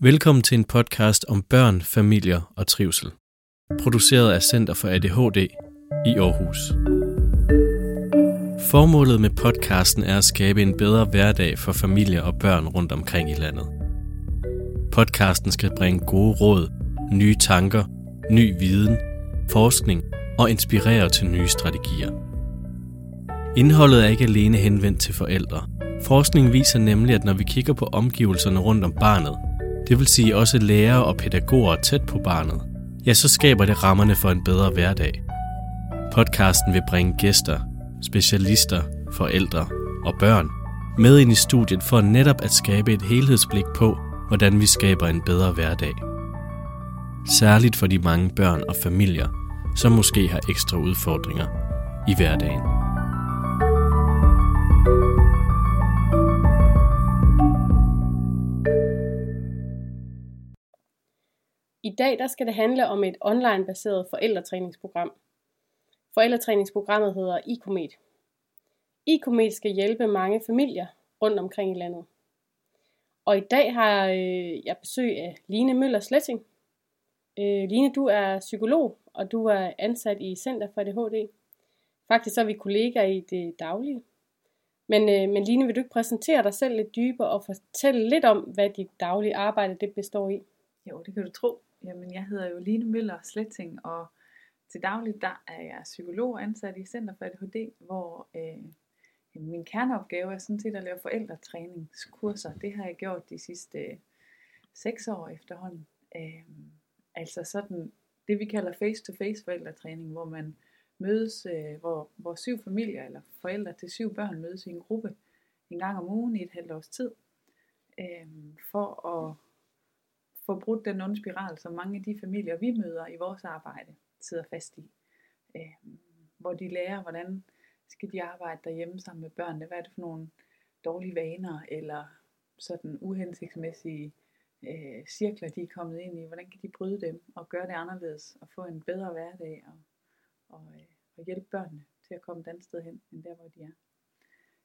Velkommen til en podcast om børn, familier og trivsel. Produceret af Center for ADHD i Aarhus. Formålet med podcasten er at skabe en bedre hverdag for familier og børn rundt omkring i landet. Podcasten skal bringe gode råd, nye tanker, ny viden, forskning og inspirere til nye strategier. Indholdet er ikke alene henvendt til forældre. Forskning viser nemlig, at når vi kigger på omgivelserne rundt om barnet, det vil sige også lærere og pædagoger tæt på barnet, ja, så skaber det rammerne for en bedre hverdag. Podcasten vil bringe gæster, specialister, forældre og børn med ind i studiet for netop at skabe et helhedsblik på, hvordan vi skaber en bedre hverdag. Særligt for de mange børn og familier, som måske har ekstra udfordringer i hverdagen. I dag der skal det handle om et online-baseret forældretræningsprogram. Forældretræningsprogrammet hedder IKOMET. IKOMET skal hjælpe mange familier rundt omkring i landet. Og i dag har øh, jeg besøg af Line Møller Sletting. Øh, Line, du er psykolog, og du er ansat i Center for ADHD. Faktisk så er vi kollegaer i det daglige. Men, øh, men Line, vil du ikke præsentere dig selv lidt dybere og fortælle lidt om, hvad dit daglige arbejde det består i? Jo, det kan du tro. Jamen, jeg hedder jo Line Møller Sletting, og til daglig der er jeg psykolog ansat i Center for ADHD, hvor øh, min kerneopgave er sådan set at lave forældretræningskurser. Det har jeg gjort de sidste øh, seks år efterhånden. Øh, altså sådan det vi kalder face-to-face forældretræning, hvor man mødes, øh, hvor, hvor syv familier eller forældre til syv børn mødes i en gruppe en gang om ugen i et halvt års tid, øh, for at få brudt den onde spiral, som mange af de familier, vi møder i vores arbejde, sidder fast i. Øh, hvor de lærer, hvordan skal de arbejde derhjemme sammen med børnene, hvad er det for nogle dårlige vaner, eller sådan uhensigtsmæssige øh, cirkler, de er kommet ind i, hvordan kan de bryde dem, og gøre det anderledes, og få en bedre hverdag, og, og, øh, og hjælpe børnene til at komme et andet sted hen, end der, hvor de er.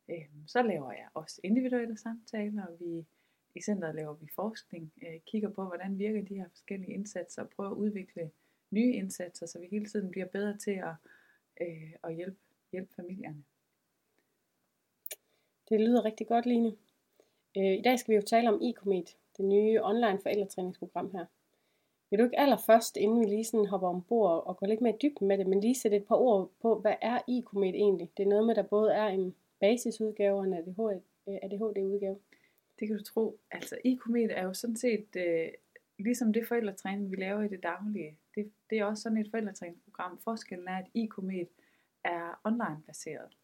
Øh, så laver jeg også individuelle samtaler, og vi i centret laver vi forskning, øh, kigger på, hvordan virker de her forskellige indsatser, og prøver at udvikle nye indsatser, så vi hele tiden bliver bedre til at, øh, at hjælpe, hjælpe familierne. Det lyder rigtig godt, Line. Øh, I dag skal vi jo tale om IKOMET, det nye online forældretræningsprogram her. Vil du ikke allerførst, inden vi lige sådan hopper ombord og går lidt mere dybt med det, men lige sætte et par ord på, hvad er IKOMET egentlig? Det er noget med, der både er en basisudgave og en ADHD-udgave. Det kan du tro. Altså, ICOMET er jo sådan set øh, ligesom det forældretræning, vi laver i det daglige. Det, det er også sådan et forældretræningsprogram. Forskellen er, at ICOMET er online-baseret.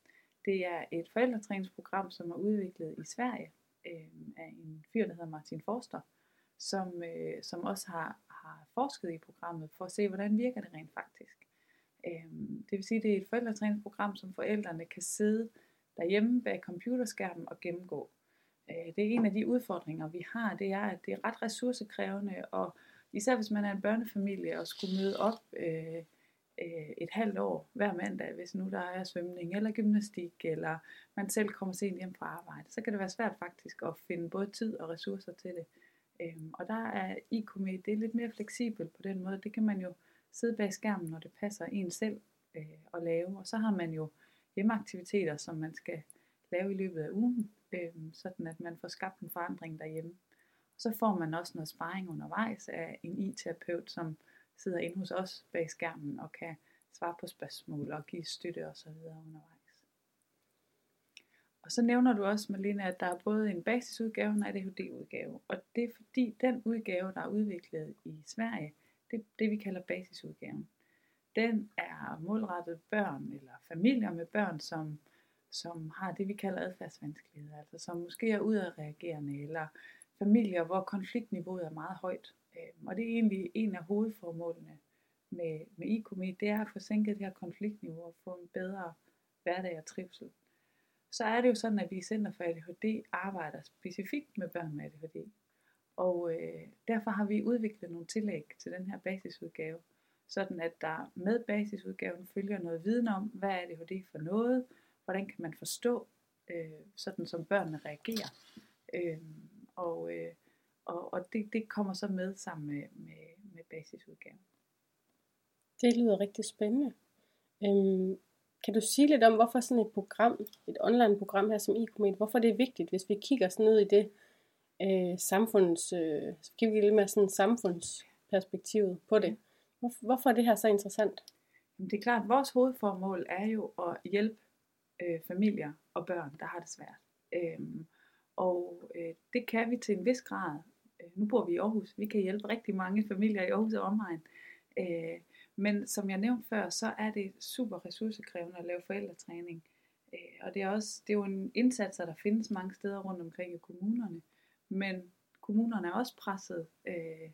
Det er et forældretræningsprogram, som er udviklet i Sverige øh, af en fyr, der hedder Martin Forster, som, øh, som også har, har forsket i programmet for at se, hvordan virker det rent faktisk. Øh, det vil sige, at det er et forældretræningsprogram, som forældrene kan sidde derhjemme bag computerskærmen og gennemgå. Øh, det er en af de udfordringer, vi har, det er, at det er ret ressourcekrævende, og især hvis man er en børnefamilie og skulle møde op øh, øh, et halvt år hver mandag, hvis nu der er svømning eller gymnastik, eller man selv kommer sent hjem fra arbejde, så kan det være svært faktisk at finde både tid og ressourcer til det. Øhm, og der er IKME, det er lidt mere fleksibelt på den måde. Det kan man jo sidde bag skærmen, når det passer en selv øh, at lave. Og så har man jo hjemmeaktiviteter, som man skal lave i løbet af ugen, øh, sådan at man får skabt en forandring derhjemme. Så får man også noget sparring undervejs af en IT-terapeut, som sidder inde hos os bag skærmen og kan svare på spørgsmål og give støtte osv. undervejs. Og så nævner du også, Malene, at der er både en basisudgave og en ADHD-udgave. Og det er fordi den udgave, der er udviklet i Sverige, det er det, vi kalder basisudgaven. Den er målrettet børn eller familier med børn, som, som har det, vi kalder adfærdsvanskeligheder. Altså som måske er udadreagerende, eller familier, hvor konfliktniveauet er meget højt. Øhm, og det er egentlig en af hovedformålene med, med IKOMI, det er at få sænket det her konfliktniveau og få en bedre hverdag og trivsel. Så er det jo sådan, at vi i Center for ADHD arbejder specifikt med børn med ADHD. Og øh, derfor har vi udviklet nogle tillæg til den her basisudgave, sådan at der med basisudgaven følger noget viden om, hvad er ADHD for noget, hvordan kan man forstå, øh, sådan som børnene reagerer. Øh, og, øh, og, og det, det kommer så med sammen med, med, med basisudgaven. Det lyder rigtig spændende. Øhm, kan du sige lidt om, hvorfor sådan et program, et online program her som e hvorfor det er vigtigt, hvis vi kigger sådan ud i det øh, samfunds, øh, kigger vi lidt mere sådan samfundsperspektivet på det. Hvor, hvorfor er det her så interessant? Det er klart, at vores hovedformål er jo at hjælpe øh, familier og børn, der har det svært. Øhm, og øh, det kan vi til en vis grad. Øh, nu bor vi i Aarhus. Vi kan hjælpe rigtig mange familier i Aarhus og omegn. Øh, men som jeg nævnte før, så er det super ressourcekrævende at lave forældretræning. Øh, og det er, også, det er jo en indsats, der findes mange steder rundt omkring i kommunerne. Men kommunerne er også presset, øh,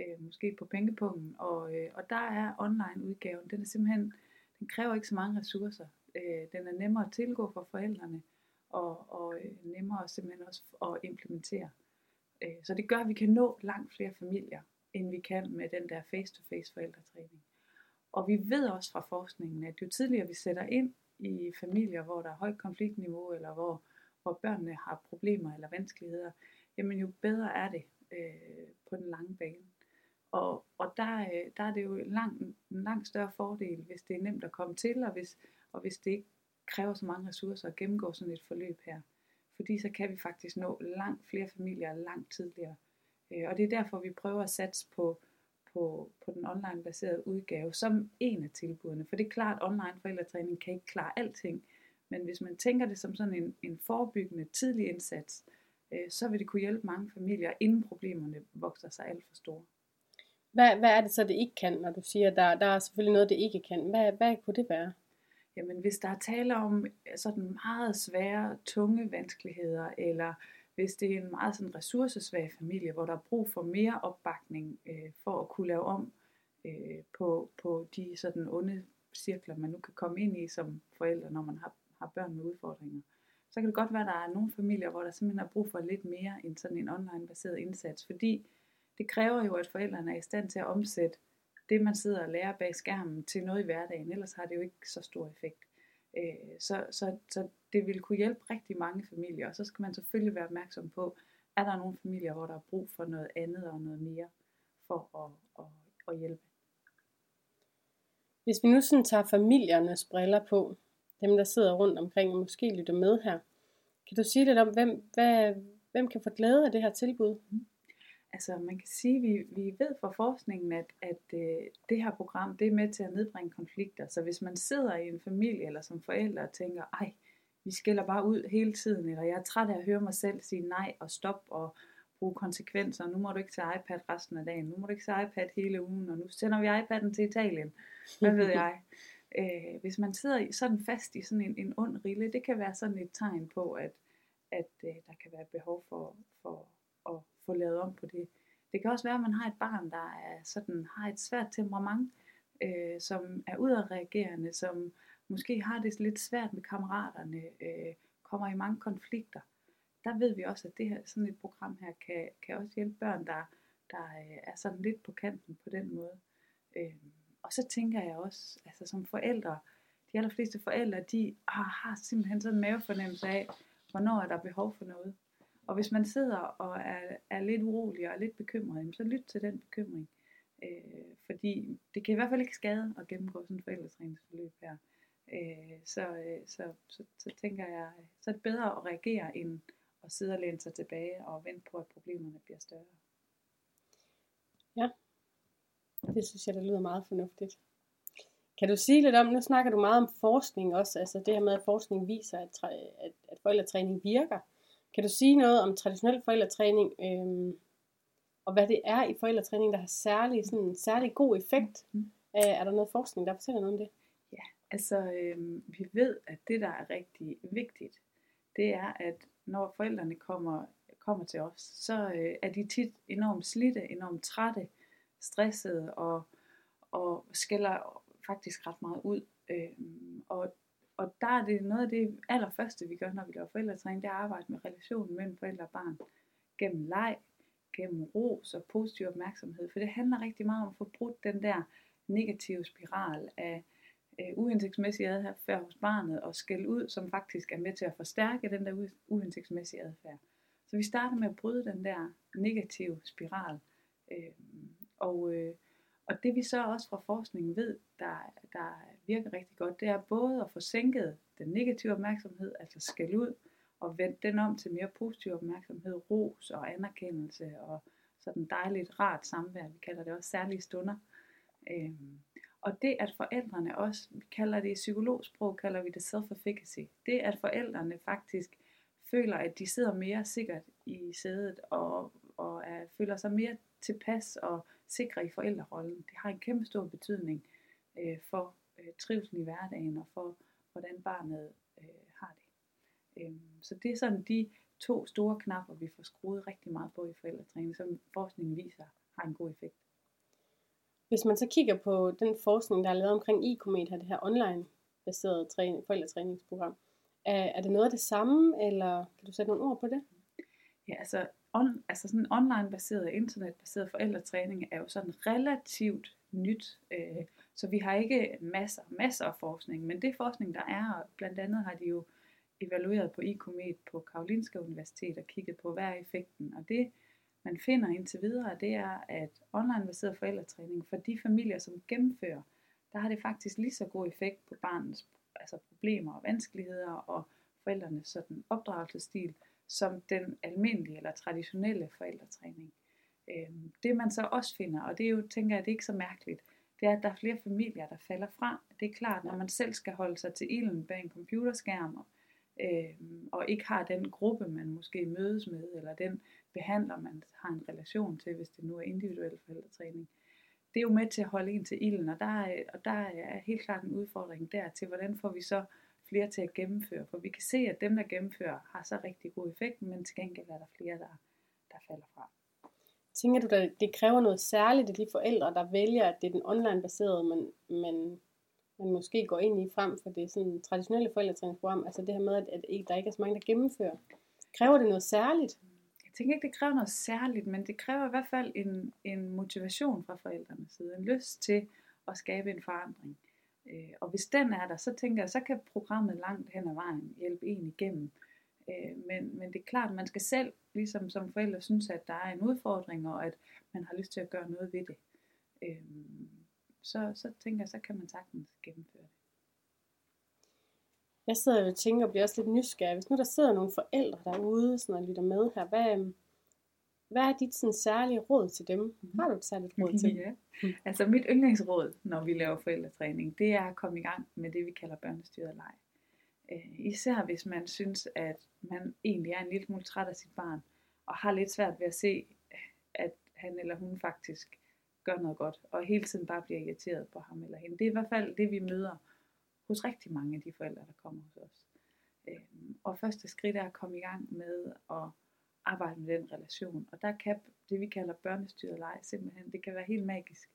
øh, måske på pengepunkten, og, øh, og der er online-udgaven, den er simpelthen, den kræver ikke så mange ressourcer. Øh, den er nemmere at tilgå for forældrene, og, og øh, nemmere simpelthen også at implementere. Øh, så det gør, at vi kan nå langt flere familier, end vi kan med den der face-to-face forældretræning. Og vi ved også fra forskningen, at jo tidligere vi sætter ind i familier, hvor der er højt konfliktniveau, eller hvor, hvor børnene har problemer eller vanskeligheder, jamen jo bedre er det øh, på den lange bane. Og, og der, øh, der er det jo en lang, en langt større fordel, hvis det er nemt at komme til, og hvis, og hvis det ikke kræver så mange ressourcer at gennemgå sådan et forløb her. Fordi så kan vi faktisk nå langt flere familier langt tidligere. Øh, og det er derfor, vi prøver at satse på, på, på den online-baserede udgave som en af tilbudene. For det er klart, at online forældretræning kan ikke klare alting. Men hvis man tænker det som sådan en, en forebyggende tidlig indsats, øh, så vil det kunne hjælpe mange familier, inden problemerne vokser sig alt for store. Hvad, hvad er det så, det ikke kan, når du siger, at der, der er selvfølgelig noget, det ikke kan? Hvad, hvad kunne det være? Jamen, hvis der er tale om sådan meget svære, tunge vanskeligheder, eller hvis det er en meget sådan ressourcesvag familie, hvor der er brug for mere opbakning øh, for at kunne lave om øh, på, på de sådan onde cirkler, man nu kan komme ind i som forældre, når man har, har børn med udfordringer. Så kan det godt være, at der er nogle familier, hvor der simpelthen er brug for lidt mere end sådan en online-baseret indsats, fordi det kræver jo, at forældrene er i stand til at omsætte det, man sidder og lærer bag skærmen til noget i hverdagen, ellers har det jo ikke så stor effekt. Øh, så, så, så det vil kunne hjælpe rigtig mange familier, og så skal man selvfølgelig være opmærksom på, er der nogle familier, hvor der er brug for noget andet og noget mere for at, at, at hjælpe. Hvis vi nu sådan tager familiernes briller på, dem der sidder rundt omkring og måske lytter med her, kan du sige lidt om, hvem, hvad, hvem kan få glæde af det her tilbud? Mm altså man kan sige, at vi, vi ved fra forskningen, at, at øh, det her program, det er med til at nedbringe konflikter. Så hvis man sidder i en familie eller som forældre og tænker, ej, vi skiller bare ud hele tiden, eller jeg er træt af at høre mig selv sige nej og stop og bruge konsekvenser. Nu må du ikke tage iPad resten af dagen. Nu må du ikke tage iPad hele ugen, og nu sender vi iPad'en til Italien. Hvad ved jeg? Øh, hvis man sidder sådan fast i sådan en, en ond rille, det kan være sådan et tegn på, at, at øh, der kan være behov for, for at få lavet om på det. Det kan også være, at man har et barn, der er sådan, har et svært temperament, øh, som er udadreagerende, som måske har det lidt svært med kammeraterne, øh, kommer i mange konflikter. Der ved vi også, at det her, sådan et program her kan, kan også hjælpe børn, der, der øh, er sådan lidt på kanten på den måde. Øh, og så tænker jeg også, altså som forældre, de allerfleste forældre, de har, har simpelthen sådan en mavefornemmelse af, hvornår er der behov for noget. Og hvis man sidder og er, er lidt urolig og er lidt bekymret, så lyt til den bekymring. Øh, fordi det kan i hvert fald ikke skade at gennemgå sådan et forældretræningsforløb her. Øh, så, øh, så, så, så tænker jeg, så er det bedre at reagere, end at sidde og læne sig tilbage og vente på, at problemerne bliver større. Ja, det synes jeg, det lyder meget fornuftigt. Kan du sige lidt om, nu snakker du meget om forskning også, altså det her med, at forskning viser, at, at, at forældretræning virker. Kan du sige noget om traditionel forældretræning, øhm, og hvad det er i forældretræning, der har særlig, sådan, en særlig god effekt? Mm. Øh, er der noget forskning, der fortæller noget om det? Ja, altså øhm, vi ved, at det, der er rigtig vigtigt, det er, at når forældrene kommer, kommer til os, så øh, er de tit enormt slidte, enormt trætte, stressede og, og skælder faktisk ret meget ud. Øhm, og og der er det noget af det allerførste, vi gør, når vi laver forældretræning, det er at arbejde med relationen mellem forældre og barn. Gennem leg, gennem ros og positiv opmærksomhed. For det handler rigtig meget om at få brudt den der negative spiral af øh, uhensigtsmæssig adfærd hos barnet og skæld ud, som faktisk er med til at forstærke den der uhensigtsmæssige adfærd. Så vi starter med at bryde den der negative spiral. Øh, og, øh, og det vi så også fra forskningen ved, der, der virker rigtig godt, det er både at få sænket den negative opmærksomhed, altså skal ud, og vende den om til mere positiv opmærksomhed, ros og anerkendelse og sådan dejligt, rart samvær. Vi kalder det også særlige stunder. Øhm, og det, at forældrene også, vi kalder det i psykologsprog, kalder vi det self-efficacy. Det, at forældrene faktisk føler, at de sidder mere sikkert i sædet og, og er, føler sig mere tilpas og sikre i forældrerollen. Det har en kæmpe stor betydning øh, for øh, trivsel i hverdagen og for, hvordan barnet øh, har det. Øh, så det er sådan de to store knapper, vi får skruet rigtig meget på i forældretræning, som forskningen viser har en god effekt. Hvis man så kigger på den forskning, der er lavet omkring ICOMET, her det her online-baserede træning, forældretræningsprogram, er, er det noget af det samme, eller kan du sætte nogle ord på det? Ja, altså, on, altså sådan online-baseret, internetbaseret forældretræning er jo sådan relativt nyt. Øh, så vi har ikke masser, masser af forskning, men det forskning, der er, blandt andet har de jo evalueret på ICOMET på Karolinska Universitet og kigget på, hvad er effekten. Og det, man finder indtil videre, det er, at online-baseret forældretræning for de familier, som gennemfører, der har det faktisk lige så god effekt på barnets altså problemer og vanskeligheder og forældrenes sådan opdragelsesstil, som den almindelige eller traditionelle forældretræning. Øhm, det man så også finder, og det er jo, tænker jeg, det er ikke så mærkeligt, det er, at der er flere familier, der falder fra. Det er klart, når man selv skal holde sig til ilden bag en computerskærm, øh, og ikke har den gruppe, man måske mødes med, eller den behandler, man har en relation til, hvis det nu er individuel forældretræning. Det er jo med til at holde en til ilden, og der er, og der er helt klart en udfordring der til, hvordan får vi så flere til at gennemføre. For vi kan se, at dem, der gennemfører, har så rigtig god effekt, men til gengæld er der flere, der, der falder fra. Tænker du, at det kræver noget særligt af de forældre, der vælger, at det er den online-baserede, men, men man måske går ind i frem for det sådan traditionelle forældretræningsprogram, altså det her med, at, at der ikke er så mange, der gennemfører. Kræver det noget særligt? Jeg tænker ikke, det kræver noget særligt, men det kræver i hvert fald en, en motivation fra forældrenes side, en lyst til at skabe en forandring. Øh, og hvis den er der, så tænker jeg, så kan programmet langt hen ad vejen hjælpe en igennem. Øh, men, men det er klart, at man skal selv, ligesom som forældre, synes, at der er en udfordring, og at man har lyst til at gøre noget ved det. Øh, så, så tænker jeg, så kan man sagtens gennemføre det. Jeg sidder og tænker og bliver også lidt nysgerrig. Hvis nu der sidder nogle forældre derude sådan og lytter med her, hvad, hvad er dit sådan, særlige råd til dem? Mhm. Har du et særligt råd til dem? Ja. Altså mit yndlingsråd, når vi laver forældretræning, det er at komme i gang med det, vi kalder børnestyret leg. Øh, især hvis man synes, at man egentlig er en lille smule træt af sit barn, og har lidt svært ved at se, at han eller hun faktisk gør noget godt, og hele tiden bare bliver irriteret på ham eller hende. Det er i hvert fald det, vi møder hos rigtig mange af de forældre, der kommer hos os. Øhm, og første skridt er at komme i gang med at arbejde med den relation. Og der kan det, vi kalder børnestyret leg, simpelthen, det kan være helt magisk,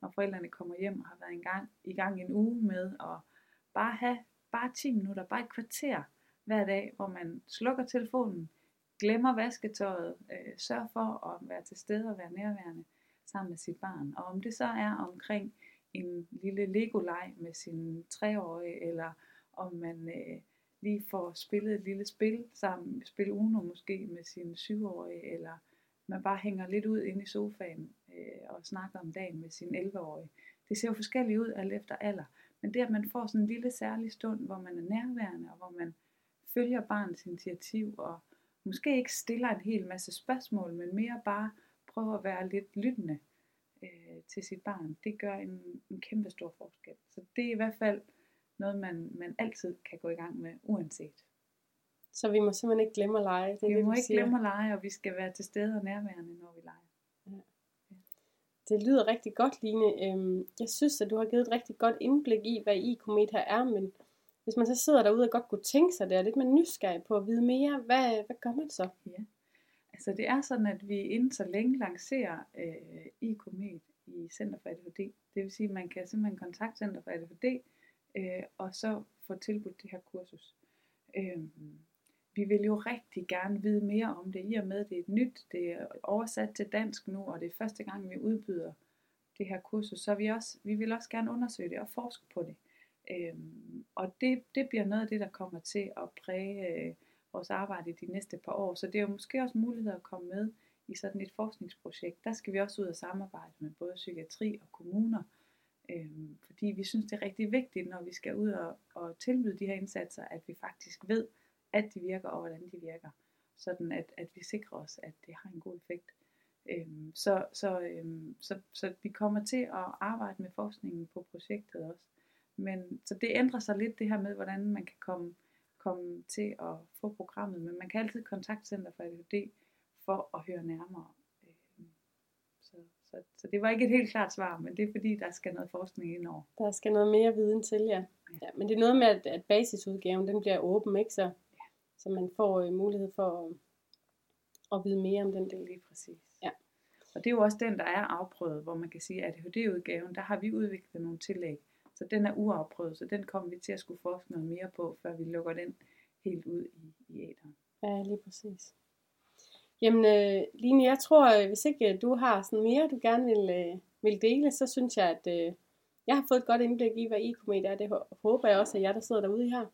når forældrene kommer hjem og har været en gang, i gang en uge med at bare have bare 10 minutter, bare et kvarter hver dag, hvor man slukker telefonen, glemmer vasketøjet, øh, sørger for at være til stede og være nærværende, sammen med sit barn. Og om det så er omkring en lille Lego-leg med sin treårige, eller om man øh, lige får spillet et lille spil sammen, spil Uno måske med sin syvårige, eller man bare hænger lidt ud inde i sofaen øh, og snakker om dagen med sin 11-årige. Det ser jo forskelligt ud alt efter alder, men det at man får sådan en lille særlig stund, hvor man er nærværende, og hvor man følger barnets initiativ, og måske ikke stiller en hel masse spørgsmål, men mere bare prøver at være lidt lyttende øh, til sit barn, det gør en, en kæmpe stor forskel. Så det er i hvert fald noget, man, man altid kan gå i gang med, uanset. Så vi må simpelthen ikke glemme at lege? Det er vi det, må ikke siger. glemme at lege, og vi skal være til stede og nærværende, når vi leger. Ja. Det lyder rigtig godt, Line. Øhm, jeg synes, at du har givet et rigtig godt indblik i, hvad i-komet her er, men hvis man så sidder derude og godt kunne tænke sig det, og lidt mere nysgerrig på at vide mere, hvad, hvad gør man så? Ja. Altså det er sådan, at vi inden så længe lancerer øh, i-komet i Center for ADHD. Det vil sige, at man kan simpelthen kontakte Center for ADHD, øh, og så få tilbudt det her kursus. Øh, vi vil jo rigtig gerne vide mere om det, i og med at det er et nyt, det er oversat til dansk nu, og det er første gang, vi udbyder det her kursus, så vi, også, vi vil også gerne undersøge det og forske på det. Øhm, og det, det bliver noget af det, der kommer til at præge øh, vores arbejde de næste par år. Så det er jo måske også mulighed at komme med i sådan et forskningsprojekt. Der skal vi også ud og samarbejde med både psykiatri og kommuner, øhm, fordi vi synes, det er rigtig vigtigt, når vi skal ud og, og tilbyde de her indsatser, at vi faktisk ved, at de virker og hvordan de virker, sådan at, at vi sikrer os, at det har en god effekt. Øhm, så, så, øhm, så, så vi kommer til at arbejde med forskningen på projektet også. Men, så det ændrer sig lidt det her med, hvordan man kan komme, komme til at få programmet. Men man kan altid kontakte Center for ADHD for at høre nærmere. Så, så, så det var ikke et helt klart svar, men det er fordi, der skal noget forskning ind over. Der skal noget mere viden til, ja. ja men det er noget med, at, at basisudgaven den bliver åben, ikke så? Ja. Så man får øh, mulighed for at, at vide mere om den del. Lige præcis. Ja. Og det er jo også den, der er afprøvet, hvor man kan sige, at ADHD-udgaven, der har vi udviklet nogle tillæg. Så den er uafprøvet, så den kommer vi til at skulle forske noget mere på, før vi lukker den helt ud i, i æderen. Ja, lige præcis. Jamen, øh, Line, jeg tror, øh, hvis ikke øh, du har sådan mere, du gerne vil, øh, vil dele, så synes jeg, at øh, jeg har fået et godt indblik i, hvad e-komet er. Det håber jeg også, at jeg, der sidder derude her.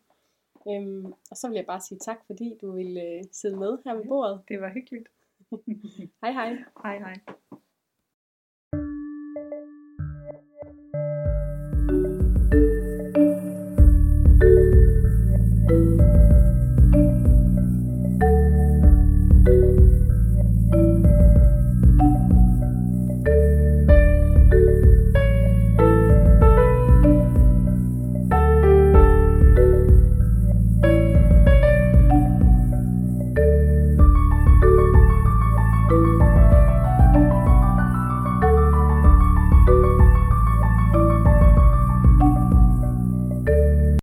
Øhm, og så vil jeg bare sige tak, fordi du ville øh, sidde med her ved bordet. Det var hyggeligt. hej hej. Hej hej.